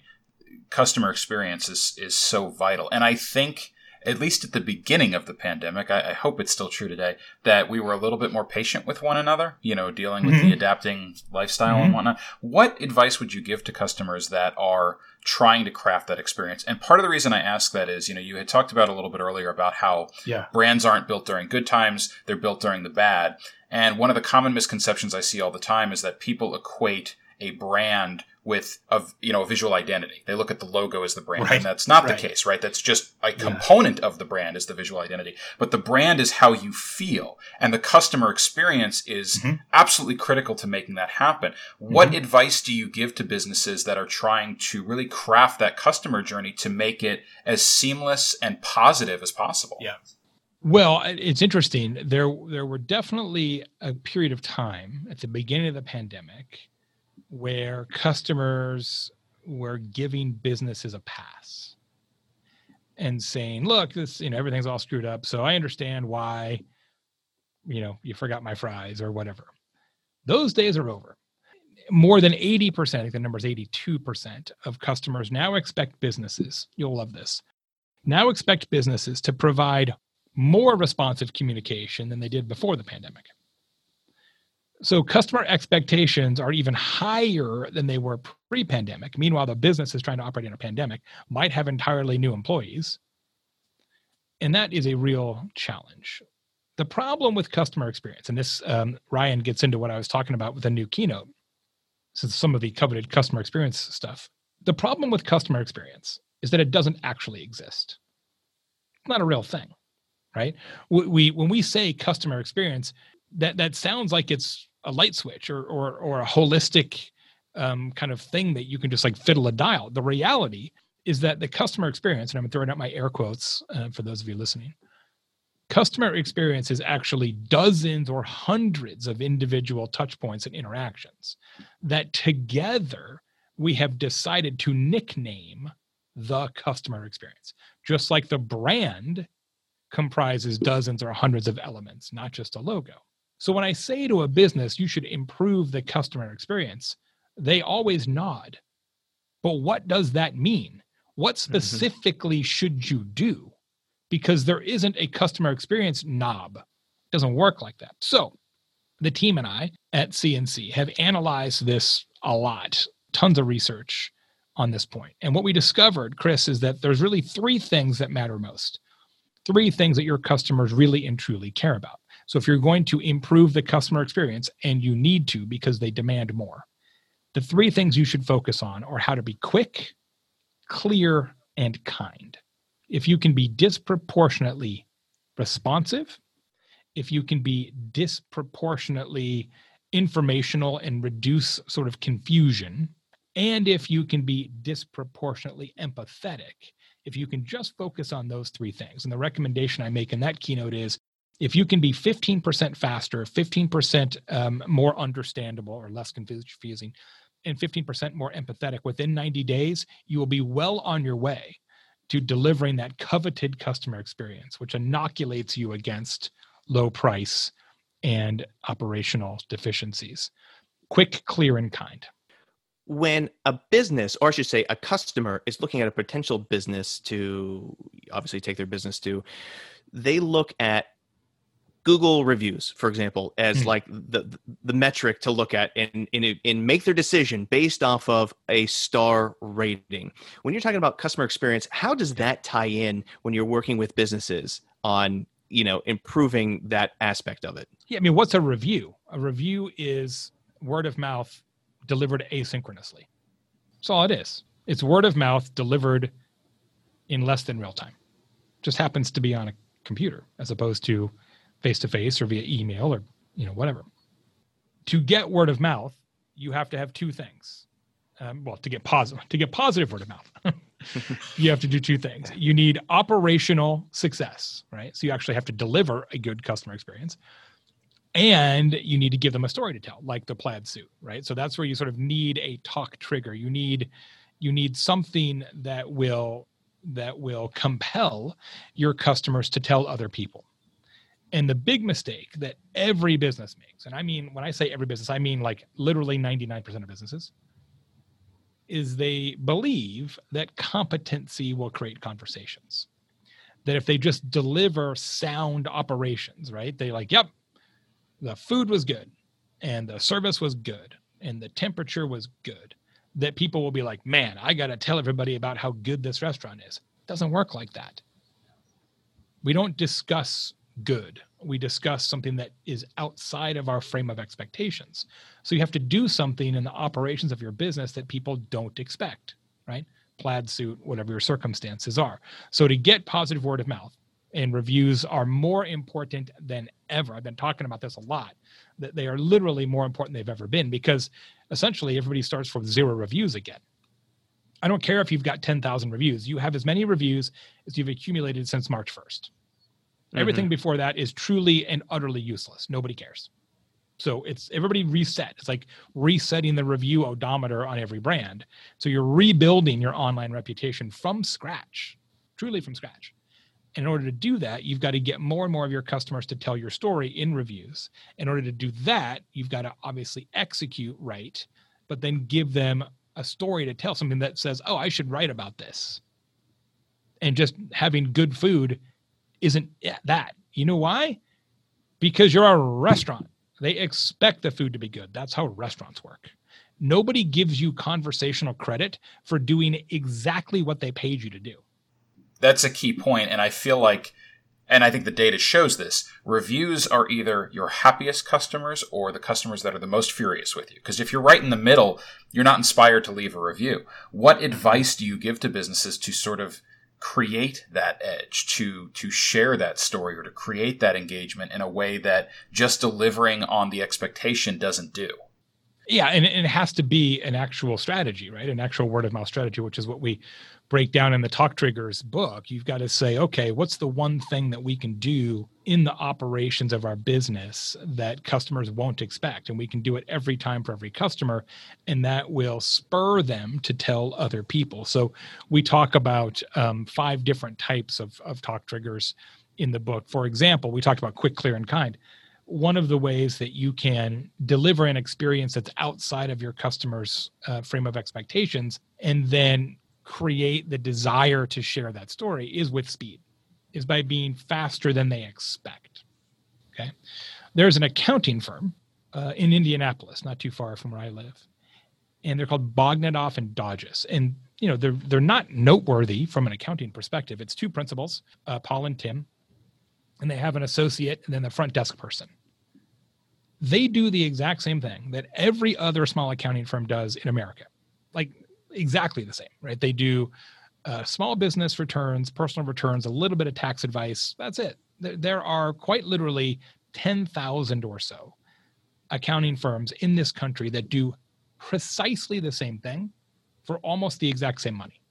Speaker 1: customer experience is, is so vital. And I think at least at the beginning of the pandemic, I, I, hope it's still true today, that we were a little bit more patient with one another, you know, dealing with mm-hmm. the adapting lifestyle mm-hmm. and whatnot. What advice would you give to customers that are trying to craft that experience? And part of the reason I ask that is, you know, you had talked about a little bit earlier about how
Speaker 4: yeah.
Speaker 1: brands aren't built during good times, they're built during the bad. And one of the common misconceptions I see all the time is that people equate a brand with a you know a visual identity. They look at the logo as the brand, right. and that's not right. the case, right? That's just a component yeah. of the brand is the visual identity. But the brand is how you feel, and the customer experience is mm-hmm. absolutely critical to making that happen. What mm-hmm. advice do you give to businesses that are trying to really craft that customer journey to make it as seamless and positive as possible?
Speaker 4: Yeah.
Speaker 3: Well, it's interesting. There, there were definitely a period of time at the beginning of the pandemic where customers were giving businesses a pass and saying, look, this, you know, everything's all screwed up. So I understand why, you know, you forgot my fries or whatever. Those days are over. More than 80%, I think the number is 82% of customers now expect businesses, you'll love this, now expect businesses to provide more responsive communication than they did before the pandemic. So customer expectations are even higher than they were pre-pandemic. Meanwhile, the business is trying to operate in a pandemic, might have entirely new employees. And that is a real challenge. The problem with customer experience, and this um, Ryan gets into what I was talking about with the new keynote, so some of the coveted customer experience stuff. The problem with customer experience is that it doesn't actually exist. It's not a real thing, right? We, we when we say customer experience, that that sounds like it's a light switch or or or a holistic um, kind of thing that you can just like fiddle a dial. The reality is that the customer experience, and I'm throwing out my air quotes uh, for those of you listening. Customer experience is actually dozens or hundreds of individual touch points and interactions that together we have decided to nickname the customer experience. Just like the brand comprises dozens or hundreds of elements, not just a logo. So when I say to a business, you should improve the customer experience, they always nod. But what does that mean? What mm-hmm. specifically mm-hmm. should you do? Because there isn't a customer experience knob. It doesn't work like that. So the team and I at CNC have analyzed this a lot, tons of research on this point. And what we discovered, Chris, is that there's really three things that matter most. Three things that your customers really and truly care about. So if you're going to improve the customer experience, and you need to because they demand more, the three things you should focus on are how to be quick, clear, and kind. If you can be disproportionately responsive, if you can be disproportionately informational and reduce sort of confusion, and if you can be disproportionately empathetic, if you can just focus on those three things. And the recommendation I make in that keynote is if you can be 15% faster, 15% um, more understandable or less confusing, and 15% more empathetic within 90 days, you will be well on your way to delivering that coveted customer experience, which inoculates you against low price and operational deficiencies. Quick, clear, and kind.
Speaker 2: When a business, or I should say a customer, is looking at a potential business to obviously take their business to, they look at Google reviews, for example, as mm. like the the metric to look at and, and and make their decision based off of a star rating. When you're talking about customer experience, how does that tie in when you're working with businesses on you know improving that aspect of it?
Speaker 3: Yeah, I mean, what's a review? A review is word of mouth delivered asynchronously. That's all it is. It's word of mouth delivered in less than real time. Just happens to be on a computer as opposed to face to face or via email or you know whatever. To get word of mouth, you have to have two things. Um, well, to get positive to get positive word of mouth, you have to do two things. You need operational success, right? So you actually have to deliver a good customer experience. And you need to give them a story to tell, like the plaid suit, right? So that's where you sort of need a talk trigger. You need you need something that will that will compel your customers to tell other people. And the big mistake that every business makes, and I mean when I say every business, I mean like literally 99% of businesses, is they believe that competency will create conversations. That if they just deliver sound operations, right? They like, yep, the food was good and the service was good and the temperature was good. That people will be like, man, I got to tell everybody about how good this restaurant is. It doesn't work like that. We don't discuss good. We discuss something that is outside of our frame of expectations. So you have to do something in the operations of your business that people don't expect, right? Plaid suit, whatever your circumstances are. So to get positive word of mouth and reviews are more important than ever. I've been talking about this a lot, that they are literally more important than they've ever been because essentially everybody starts from zero reviews again. I don't care if you've got 10,000 reviews. You have as many reviews as you've accumulated since March 1st. Everything mm-hmm. before that is truly and utterly useless. Nobody cares. So it's everybody reset. It's like resetting the review odometer on every brand. So you're rebuilding your online reputation from scratch, truly from scratch. And In order to do that, you've got to get more and more of your customers to tell your story in reviews. In order to do that, you've got to obviously execute right, but then give them a story to tell, something that says, oh, I should write about this. And just having good food isn't that. You know why? Because you're a restaurant. They expect the food to be good. That's how restaurants work. Nobody gives you conversational credit for doing exactly what they paid you to do.
Speaker 1: That's a key point, and I feel like and I think the data shows this. Reviews are either your happiest customers or the customers that are the most furious with you. Because if you're right in the middle, you're not inspired to leave a review. What advice do you give to businesses to sort of create that edge, to to share that story or to create that engagement in a way that just delivering on the expectation doesn't do?
Speaker 3: Yeah, and, it has to be an actual strategy, right? An actual word of mouth strategy, which is what we break down in the talk triggers book. You've got to say okay what's the one thing that we can do in the operations of our business that customers won't expect? And we can do it every time for every customer and that will spur them to tell other people. So we talk about um, five different types of, of talk triggers in the book. For example we talked about quick clear and kind one of the ways that you can deliver an experience that's outside of your customer's uh, frame of expectations and then create the desire to share that story is with speed, is by being faster than they expect. Okay. There's an accounting firm uh, in Indianapolis, not too far from where I live, and they're called Bogdanove and Dodges. And you know they're they're not noteworthy from an accounting perspective. It's two principals, uh, Paul and Tim, and they have an associate and then the front desk person. They do the exact same thing that every other small accounting firm does in America. Like exactly the same, right? They do uh, small business returns, personal returns, a little bit of tax advice. That's it. There, there are quite literally 10,000 or so accounting firms in this country that do precisely the same thing for almost the exact same money.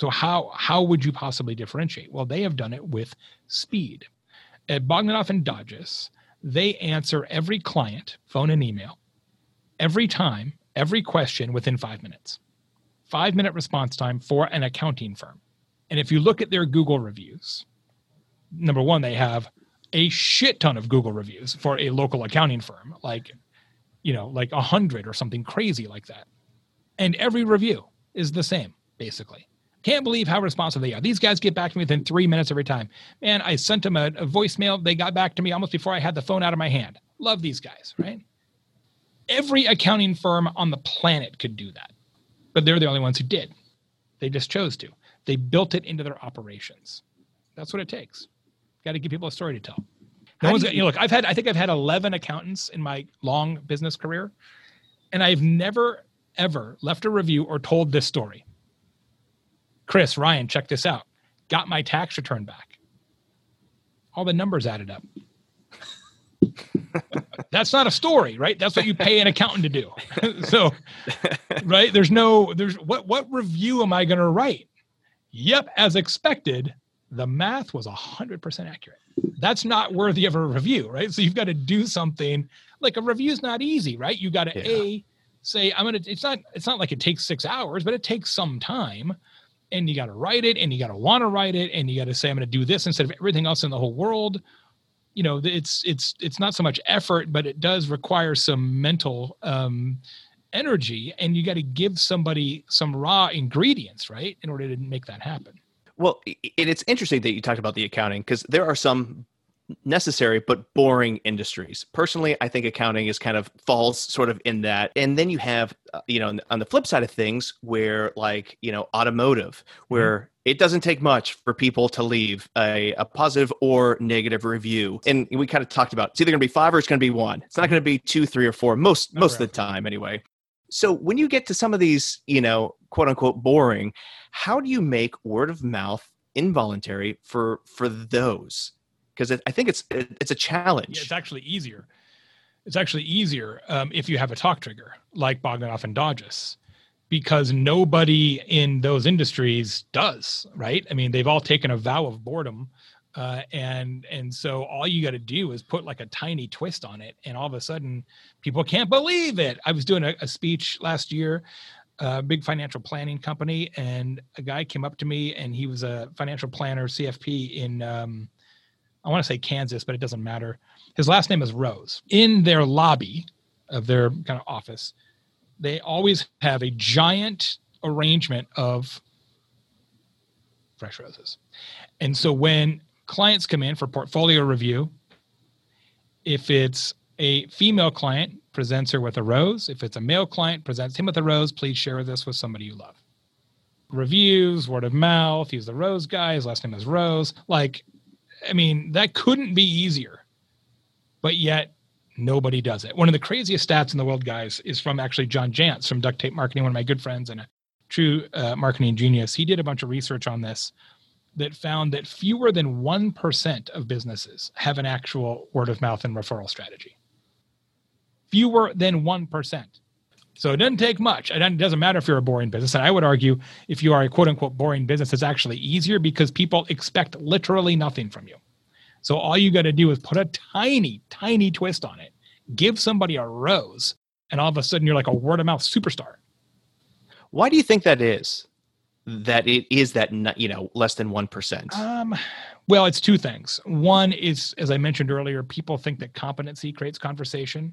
Speaker 3: So how how would you possibly differentiate? Well, they have done it with speed. At Bogdanove and Dodges, they answer every client, phone and email, every time, every question within five minutes five minute response time for an accounting firm. And if you look at their Google reviews, number one, they have a shit ton of Google reviews for a local accounting firm, like, you know, like a hundred or something crazy like that. And every review is the same, basically. Can't believe how responsive they are. These guys get back to me within three minutes every time. Man, I sent them a, a voicemail. They got back to me almost before I had the phone out of my hand. Love these guys, right? Every accounting firm on the planet could do that but they're the only ones who did. They just chose to. They built it into their operations. That's what it takes. Got to give people a story to tell. No one's, you, you know, look, I've had, I think I've had 11 accountants in my long business career, and I've never, ever left a review or told this story. Chris, Ryan, check this out. Got my tax return back. All the numbers added up. that's not a story, right? That's what you pay an accountant to do. so, right? There's no, there's what, what review am I going to write? Yep, as expected, the math was 100% accurate. That's not worthy of a review, right? So you've got to do something like a review is not easy, right? You got to yeah. a say I'm gonna. It's not. It's not like it takes six hours, but it takes some time, and you got to write it, and you got to want to write it, and you got to say I'm going to do this instead of everything else in the whole world. You know, it's it's it's not so much effort, but it does require some mental um, energy, and you got to give somebody some raw ingredients, right, in order to make that happen.
Speaker 2: Well, and it's interesting that you talked about the accounting because there are some necessary but boring industries. Personally, I think accounting is kind of falls sort of in that. And then you have, uh, you know, on the flip side of things, where like, you know, automotive, where mm-hmm. it doesn't take much for people to leave a, a positive or negative review. And we kind of talked about it's either going to be five or it's going to be one. It's not going to be two, three, or four most most of the time anyway. So when you get to some of these, you know, quote unquote boring, how do you make word of mouth involuntary for for those? Because I think it's it's a challenge.
Speaker 3: Yeah, it's actually easier. It's actually easier um, if you have a talk trigger like Bogdanoff and Dodges, because nobody in those industries does. Right? I mean, they've all taken a vow of boredom, uh, and and so all you got to do is put like a tiny twist on it, and all of a sudden, people can't believe it. I was doing a, a speech last year a big financial planning company, and a guy came up to me, and he was a financial planner, CFP in um, I want to say Kansas, but it doesn't matter. His last name is Rose. In their lobby of their kind of office, they always have a giant arrangement of fresh roses. And so when clients come in for portfolio review, if it's a female client, presents her with a rose. If it's a male client, presents him with a rose. Please share this with somebody you love. Reviews, word of mouth. He's the rose guy. His last name is Rose. Like I mean, that couldn't be easier, but yet nobody does it. One of the craziest stats in the world, guys, is from actually John Jantsch from Duct Tape Marketing, one of my good friends and a true uh, marketing genius. He did a bunch of research on this that found that fewer than 1% of businesses have an actual word of mouth and referral strategy. Fewer than 1%. So it doesn't take much. And it doesn't matter if you're a boring business. And I would argue if you are a quote unquote boring business, it's actually easier because people expect literally nothing from you. So all you got to do is put a tiny, tiny twist on it, give somebody a rose, and all of a sudden you're like a word of mouth superstar.
Speaker 2: Why do you think that is? That it is that you know less than one percent.
Speaker 3: Um, well, it's two things. One is, as I mentioned earlier, people think that competency creates conversation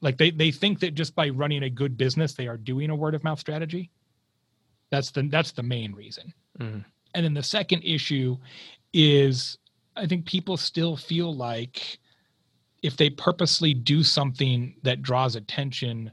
Speaker 3: like they they think that just by running a good business they are doing a word of mouth strategy. That's the that's the main reason. Mm-hmm. and then the second issue is i think people still feel like if they purposely do something that draws attention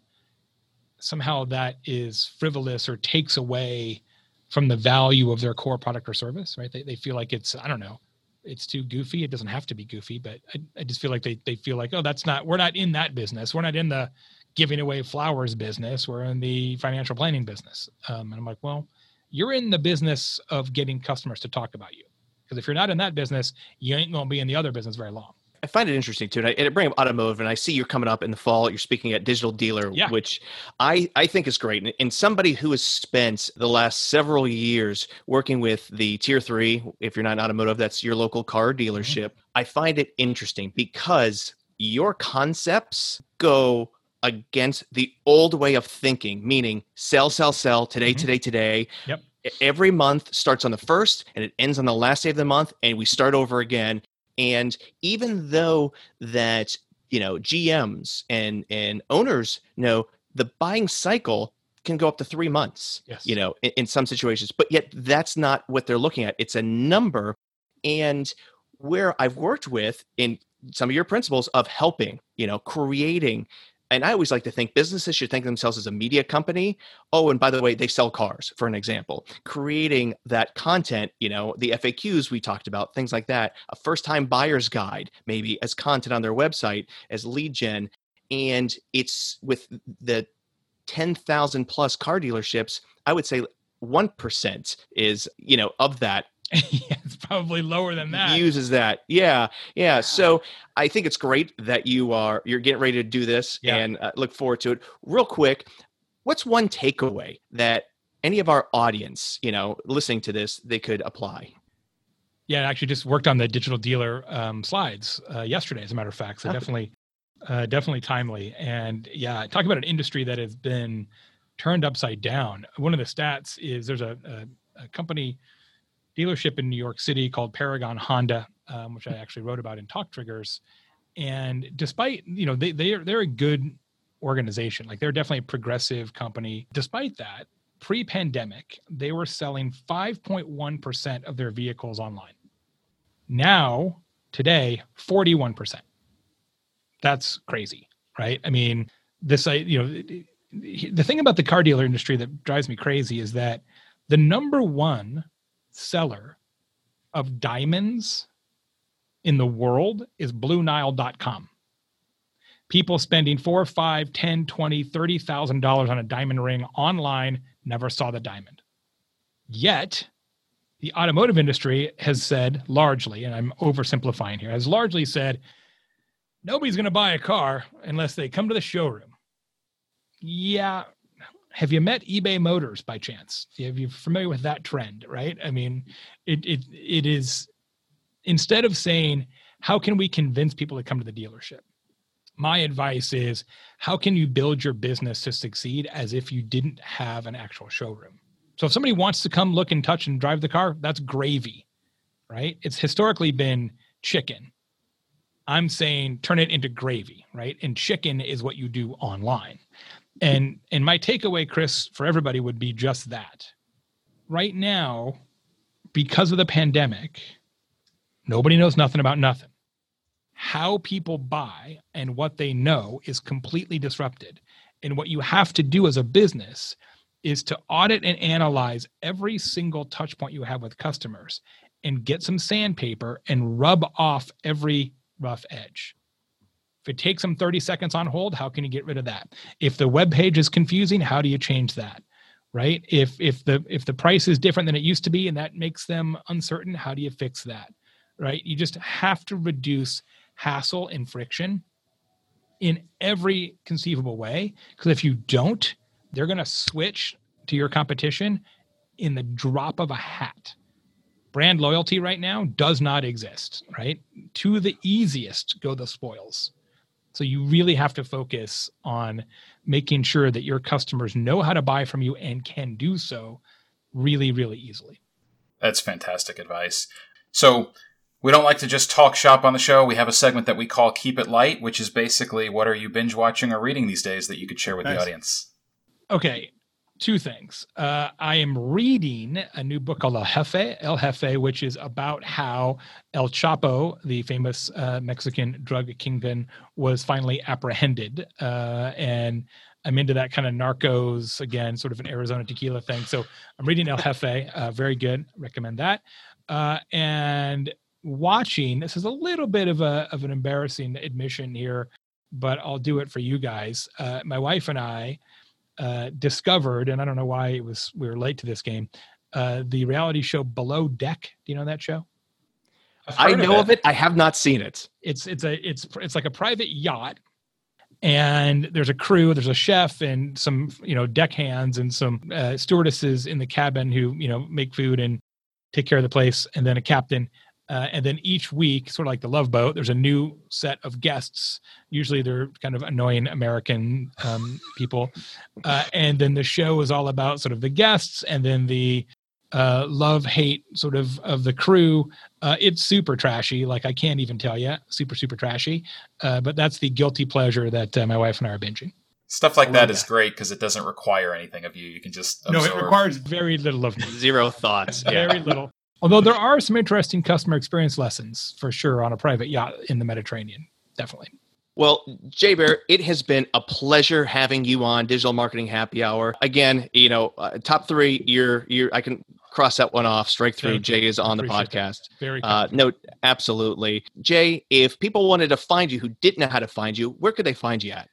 Speaker 3: somehow that is frivolous or takes away from the value of their core product or service right? They, they feel like it's i don't know it's too goofy. It doesn't have to be goofy, but I, I just feel like they, they feel like, oh, that's not, we're not in that business. We're not in the giving away flowers business. We're in the financial planning business. Um, and I'm like, well, you're in the business of getting customers to talk about you. Because if you're not in that business, you ain't going to be in the other business very long.
Speaker 2: I find it interesting too, and I, and I bring up automotive, and I see you're coming up in the fall. You're speaking at Digital Dealer, yeah. which I I think is great. And, and somebody who has spent the last several years working with the Tier Three, if you're not automotive, that's your local car mm-hmm. dealership. Mm-hmm. I find it interesting because your concepts go against the old way of thinking, meaning sell, sell, sell today, mm-hmm. today, today.
Speaker 3: Yep
Speaker 2: every month starts on the first and it ends on the last day of the month and we start over again and even though that you know GMs and and owners know the buying cycle can go up to three months.
Speaker 3: Yes.
Speaker 2: You know, in, in some situations, but yet that's not what they're looking at. It's a number, and where I've worked with in some of your principles of helping, you know, creating and I always like to think businesses should think themselves as a media company. Oh, and by the way, they sell cars, for an example. Creating that content, you know, the FAQs we talked about, things like that, a first time buyer's guide, maybe as content on their website, as lead gen. And it's with the 10,000 plus car dealerships, I would say 1% is, you know, of that
Speaker 3: yeah, it's probably lower than that.
Speaker 2: Uses that. Yeah. Yeah. So I think it's great that you are you're getting ready to do this yeah. and uh, look forward to it. Real quick, what's one takeaway that any of our audience, you know, listening to this, they could apply?
Speaker 3: Yeah, I actually just worked on the digital dealer um, slides uh, yesterday, as a matter of fact. So
Speaker 2: Okay.
Speaker 3: definitely, uh, definitely timely. And yeah, talk about an industry that has been turned upside down. One of the stats is there's a, a, a company dealership in New York City called Paragon Honda, um, which I actually wrote about in Talk Triggers. And despite you know they they're they're a good organization, like they're definitely a progressive company. Despite that, pre-pandemic, they were selling 5.1% of their vehicles online. Now, today, 41%. That's crazy, right? I mean, this I you know the thing about the car dealer industry that drives me crazy is that the number one seller of diamonds in the world is BlueNile.com. People spending four, five, 10, 20, 30,000 dollars on a diamond ring online never saw the diamond. Yet, the automotive industry has said largely, and I'm oversimplifying here, has largely said nobody's going to buy a car unless they come to the showroom. Yeah. Have you met eBay Motors by chance? Have you familiar with that trend, right? I mean, it it it is instead of saying how can we convince people to come to the dealership? My advice is how can you build your business to succeed as if you didn't have an actual showroom? So if somebody wants to come look and touch and drive the car, that's gravy, right? It's historically been chicken. I'm saying turn it into gravy, right? And chicken is what you do online. And and my takeaway, Chris, for everybody would be just that. Right now, because of the pandemic, nobody knows nothing about nothing. How people buy and what they know is completely disrupted. And what you have to do as a business is to audit and analyze every single touch point you have with customers and get some sandpaper and rub off every rough edge. If it takes them 30 seconds on hold, how can you get rid of that? If the web page is confusing, how do you change that? Right? If if the if the price is different than it used to be and that makes them uncertain, how do you fix that? Right? You just have to reduce hassle and friction in every conceivable way because if you don't, they're going to switch to your competition in the drop of a hat brand loyalty right now does not exist, right? To the easiest go the spoils. So you really have to focus on making sure that your customers know how to buy from you and can do so really, really easily.
Speaker 1: That's fantastic advice. So, we don't like to just talk shop on the show. We have a segment that we call Keep It Light, which is basically what are you binge watching or reading these days that you could share with
Speaker 4: Nice.
Speaker 1: the audience?
Speaker 3: Okay, two things. Uh, I am reading a new book called El Jefe, El Jefe, which is about how El Chapo, the famous uh, Mexican drug kingpin, was finally apprehended. Uh, and I'm into that kind of narcos, again, sort of an Arizona tequila thing. So I'm reading El Jefe, uh, very good. Recommend that. Uh, and watching, this is a little bit of, a, of an embarrassing admission here, but I'll do it for you guys. Uh, my wife and I, uh, discovered, and I don't know why it was we were late to this game. Uh, the reality show Below Deck. Do you know that show?
Speaker 2: I know of it. I have not seen it.
Speaker 3: It's it's a it's it's like a private yacht, and there's a crew. There's a chef and some you know deckhands and some uh, stewardesses in the cabin who you know make food and take care of the place, and then a captain. Uh, and then each week, sort of like the Love Boat, there's a new set of guests. Usually, they're kind of annoying American um, people. Uh, and then the show is all about sort of the guests, and then the uh, love hate sort of of the crew. Uh, it's super trashy, like I can't even tell you, super super trashy. Uh, but that's the guilty pleasure that uh, my wife and I are binging.
Speaker 1: Stuff like
Speaker 3: I
Speaker 1: that
Speaker 3: love
Speaker 1: is
Speaker 3: that.
Speaker 1: great because it doesn't require anything of you. You can just
Speaker 4: No, it requires
Speaker 3: Very little of me.
Speaker 2: Zero thoughts. Yeah.
Speaker 3: Very little. Although there are some interesting customer experience lessons for sure on a private yacht in the Mediterranean. Definitely.
Speaker 2: Well, Jay Baer, it has been a pleasure having you on Digital Marketing Happy Hour. Again, you know, uh, top three, you're, you're, I can cross that one off, strike through. Jay is on the
Speaker 3: Appreciate that.
Speaker 2: podcast.
Speaker 3: Very
Speaker 2: Uh, no, absolutely. Jay, if people wanted to find you who didn't know how to find you, where could they find you at?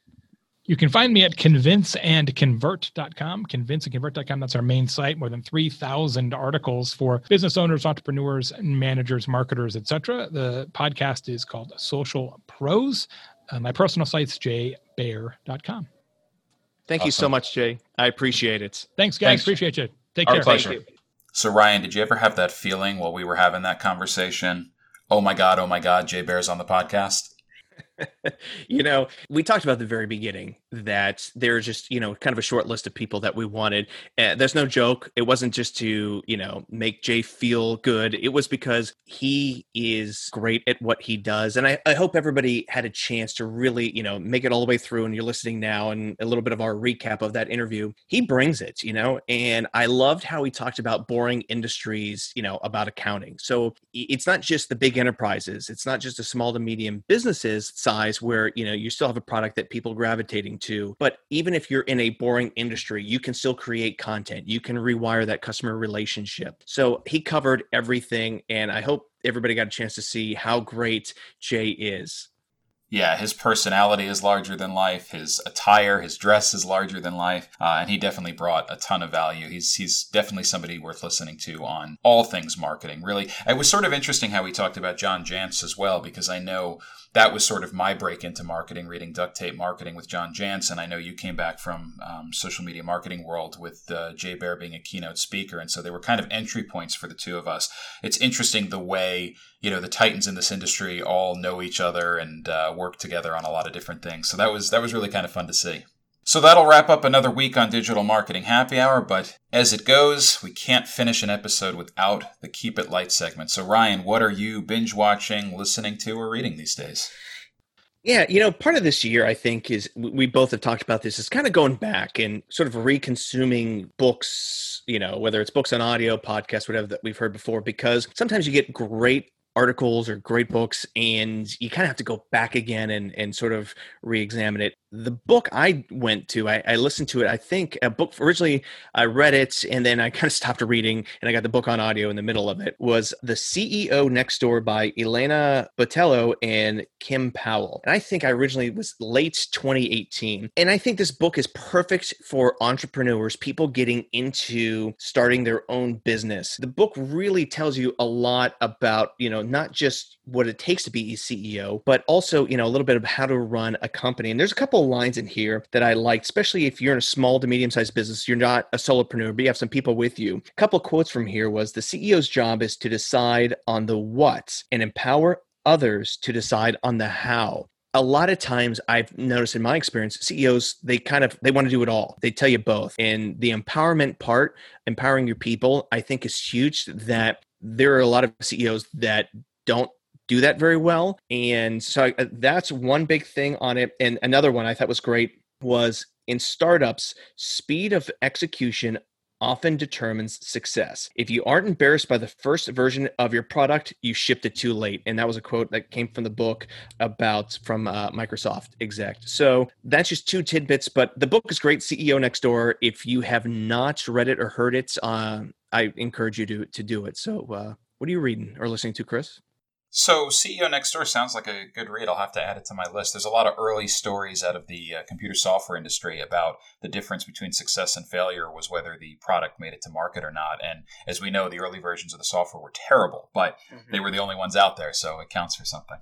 Speaker 3: You can find me at convinceandconvert.com. Convinceandconvert.com. That's our main site. More than 3,000 articles for business owners, entrepreneurs, and managers, marketers, etc. The podcast is called Social Pros. Uh, my personal site's jaybaer.com.
Speaker 2: Thank you so much, Jay. I appreciate it.
Speaker 3: Thanks, guys.
Speaker 1: Thanks.
Speaker 3: Appreciate you. Take
Speaker 1: Our
Speaker 3: care.
Speaker 1: pleasure. So, Ryan, did you ever have that feeling while we were having that conversation? Oh my God, oh my God, Jay Baer's on the podcast?
Speaker 2: you know, we talked about the very beginning that there's just, you know, kind of a short list of people that we wanted. Uh, there's no joke. It wasn't just to, you know, make Jay feel good. It was because he is great at what he does. And I, I hope everybody had a chance to really, you know, make it all the way through and you're listening now and a little bit of our recap of that interview. He brings it, you know, and I loved how he talked about boring industries, you know, about accounting. So it's not just the big enterprises, it's not just the small to medium businesses size where you know you still have a product that people gravitating to but even if you're in a boring industry you can still create content you can rewire that customer relationship so he covered everything and i hope everybody got a chance to see how great jay is
Speaker 1: yeah, his personality is larger than life. His attire, his dress is larger than life, uh, and he definitely brought a ton of value. He's he's definitely somebody worth listening to on all things marketing. Really, it was sort of interesting how he talked about John Jantsch as well, because I know that was sort of my break into marketing, reading duct tape marketing with John Jantsch. I know you came back from um, social media marketing world with uh, Jay Baer being a keynote speaker, and so they were kind of entry points for the two of us. It's interesting the way you know the titans in this industry all know each other and uh, work together on a lot of different things. So that was that was really kind of fun to see. So that'll wrap up another week on Digital Marketing Happy Hour, but as it goes, we can't finish an episode without the Keep It Light segment. So, Ryan, what are you binge watching, listening to, or reading these days?
Speaker 2: Yeah, you know, part of this year, I think, is we both have talked about this, is kind of going back and sort of reconsuming books, you know, whether it's books on audio, podcasts, whatever that we've heard before, because sometimes you get great articles or great books and you kind of have to go back again and, and sort of re-examine it the book I went to, I, I, listened to it. I think a book originally I read it and then I kind of stopped reading and I got the book on audio in the middle of it. Was The CEO Next Door by Elena Botelho and Kim Powell. And I think I originally was late 2018. And I think this book is perfect for entrepreneurs, people getting into starting their own business. The book really tells you a lot about, you know, not just what it takes to be a CEO, but also, you know, a little bit of how to run a company. And there's a couple lines in here that I liked, especially if you're in a small to medium sized business, you're not a solopreneur, but you have some people with you. A couple quotes from here was the CEO's job is to decide on the what and empower others to decide on the how. A lot of times i've noticed in my experience ceos they kind of they want to do it all. They tell you both. And the empowerment part empowering your people i think is huge that there are a lot of ceos that don't do that very well. And so uh, that's one big thing on it. And another one I thought was great was in startups, speed of execution often determines success. If you aren't embarrassed by the first version of your product, you shipped it too late. And that was a quote that came from the book about from uh, Microsoft exec. So that's just two tidbits, but the book is great. CEO Next Door. If you have not read it or heard it, uh, I encourage you to to do it. So, uh, what are you reading or listening to, Chris?
Speaker 1: So, CEO Next Door sounds like a good read. I'll have to add it to my list. There's a lot of early stories out of the uh, computer software industry about the difference between success and failure was whether the product made it to market or not. And as we know, the early versions of the software were terrible, but mm-hmm. they were the only ones out there, so it counts for something.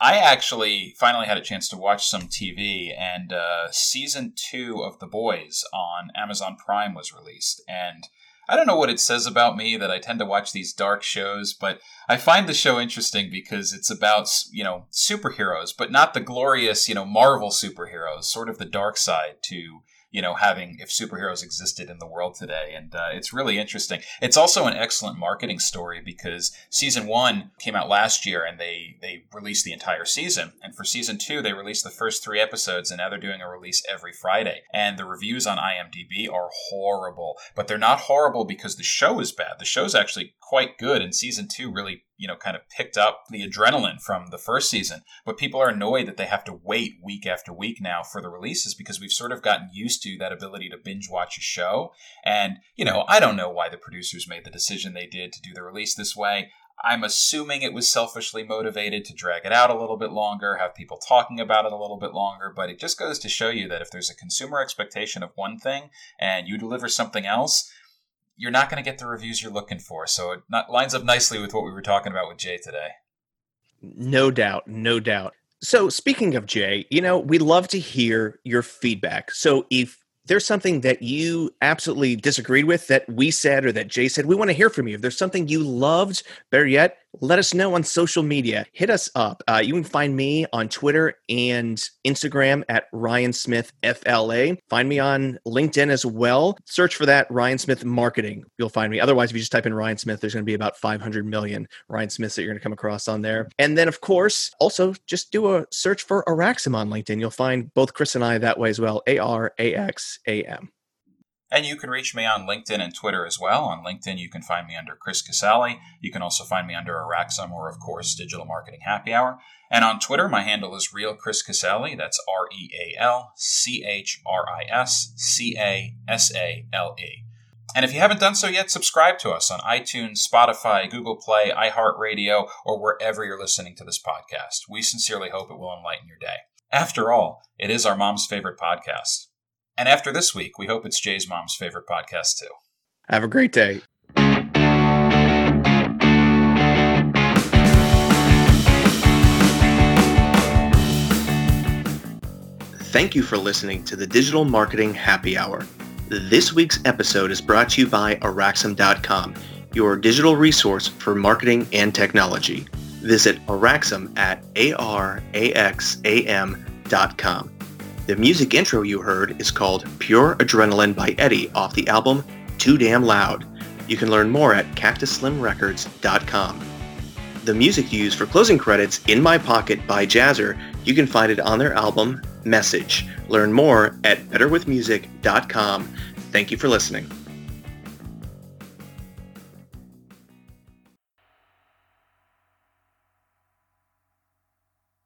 Speaker 1: I actually finally had a chance to watch some TV, and uh, season two of The Boys on Amazon Prime was released. And I don't know what it says about me that I tend to watch these dark shows, but I find the show interesting because it's about, you know, superheroes, but not the glorious, you know, Marvel superheroes, sort of the dark side to you know, having if superheroes existed in the world today. And uh, it's really interesting. It's also an excellent marketing story because season one came out last year and they, they released the entire season. And for season two, they released the first three episodes and now they're doing a release every Friday. And the reviews on IMDb are horrible, but they're not horrible because the show is bad. The show's actually quite good. And season two really you know, kind of picked up the adrenaline from the first season. But people are annoyed that they have to wait week after week now for the releases because we've sort of gotten used to that ability to binge watch a show. And, you know, I don't know why the producers made the decision they did to do the release this way. I'm assuming it was selfishly motivated to drag it out a little bit longer, have people talking about it a little bit longer, but it just goes to show you that if there's a consumer expectation of one thing and you deliver something else, you're not going to get the reviews you're looking for. So it not, lines up nicely with what we were talking about with Jay today.
Speaker 2: No doubt, no doubt. So speaking of Jay, you know, we love to hear your feedback. So if there's something that you absolutely disagreed with that we said or that Jay said, we want to hear from you. If there's something you loved, better yet, let us know on social media. Hit us up. Uh, you can find me on Twitter and Instagram at Ryan Smith FLA. Find me on LinkedIn as well. Search for that Ryan Smith Marketing. You'll find me. Otherwise, if you just type in Ryan Smith, there's going to be about 500 million Ryan Smiths that you're going to come across on there. And then, of course, also just do a search for Araxam on LinkedIn. You'll find both Chris and I that way as well. A R A X A M.
Speaker 1: And you can reach me on LinkedIn and Twitter as well. On LinkedIn, you can find me under Chris Casale. You can also find me under Araxam or, of course, Digital Marketing Happy Hour. And on Twitter, my handle is Real Chris Casale. That's R E A L C H R I S C A S A L E. And if you haven't done so yet, subscribe to us on iTunes, Spotify, Google Play, iHeartRadio, or wherever you're listening to this podcast. We sincerely hope it will enlighten your day. After all, it is our mom's favorite podcast. And after this week, we hope it's Jay's mom's favorite podcast too.
Speaker 2: Have a great day. Thank you for listening to the Digital Marketing Happy Hour. This week's episode is brought to you by Araxam.com, your digital resource for marketing and technology. Visit Araxam at araxam.com. The music intro you heard is called Pure Adrenaline by Eddie off the album Too Damn Loud. You can learn more at cactuslimrecords.com. The music used for closing credits, In My Pocket by Jazzer, you can find it on their album Message. Learn more at betterwithmusic.com. Thank you for listening.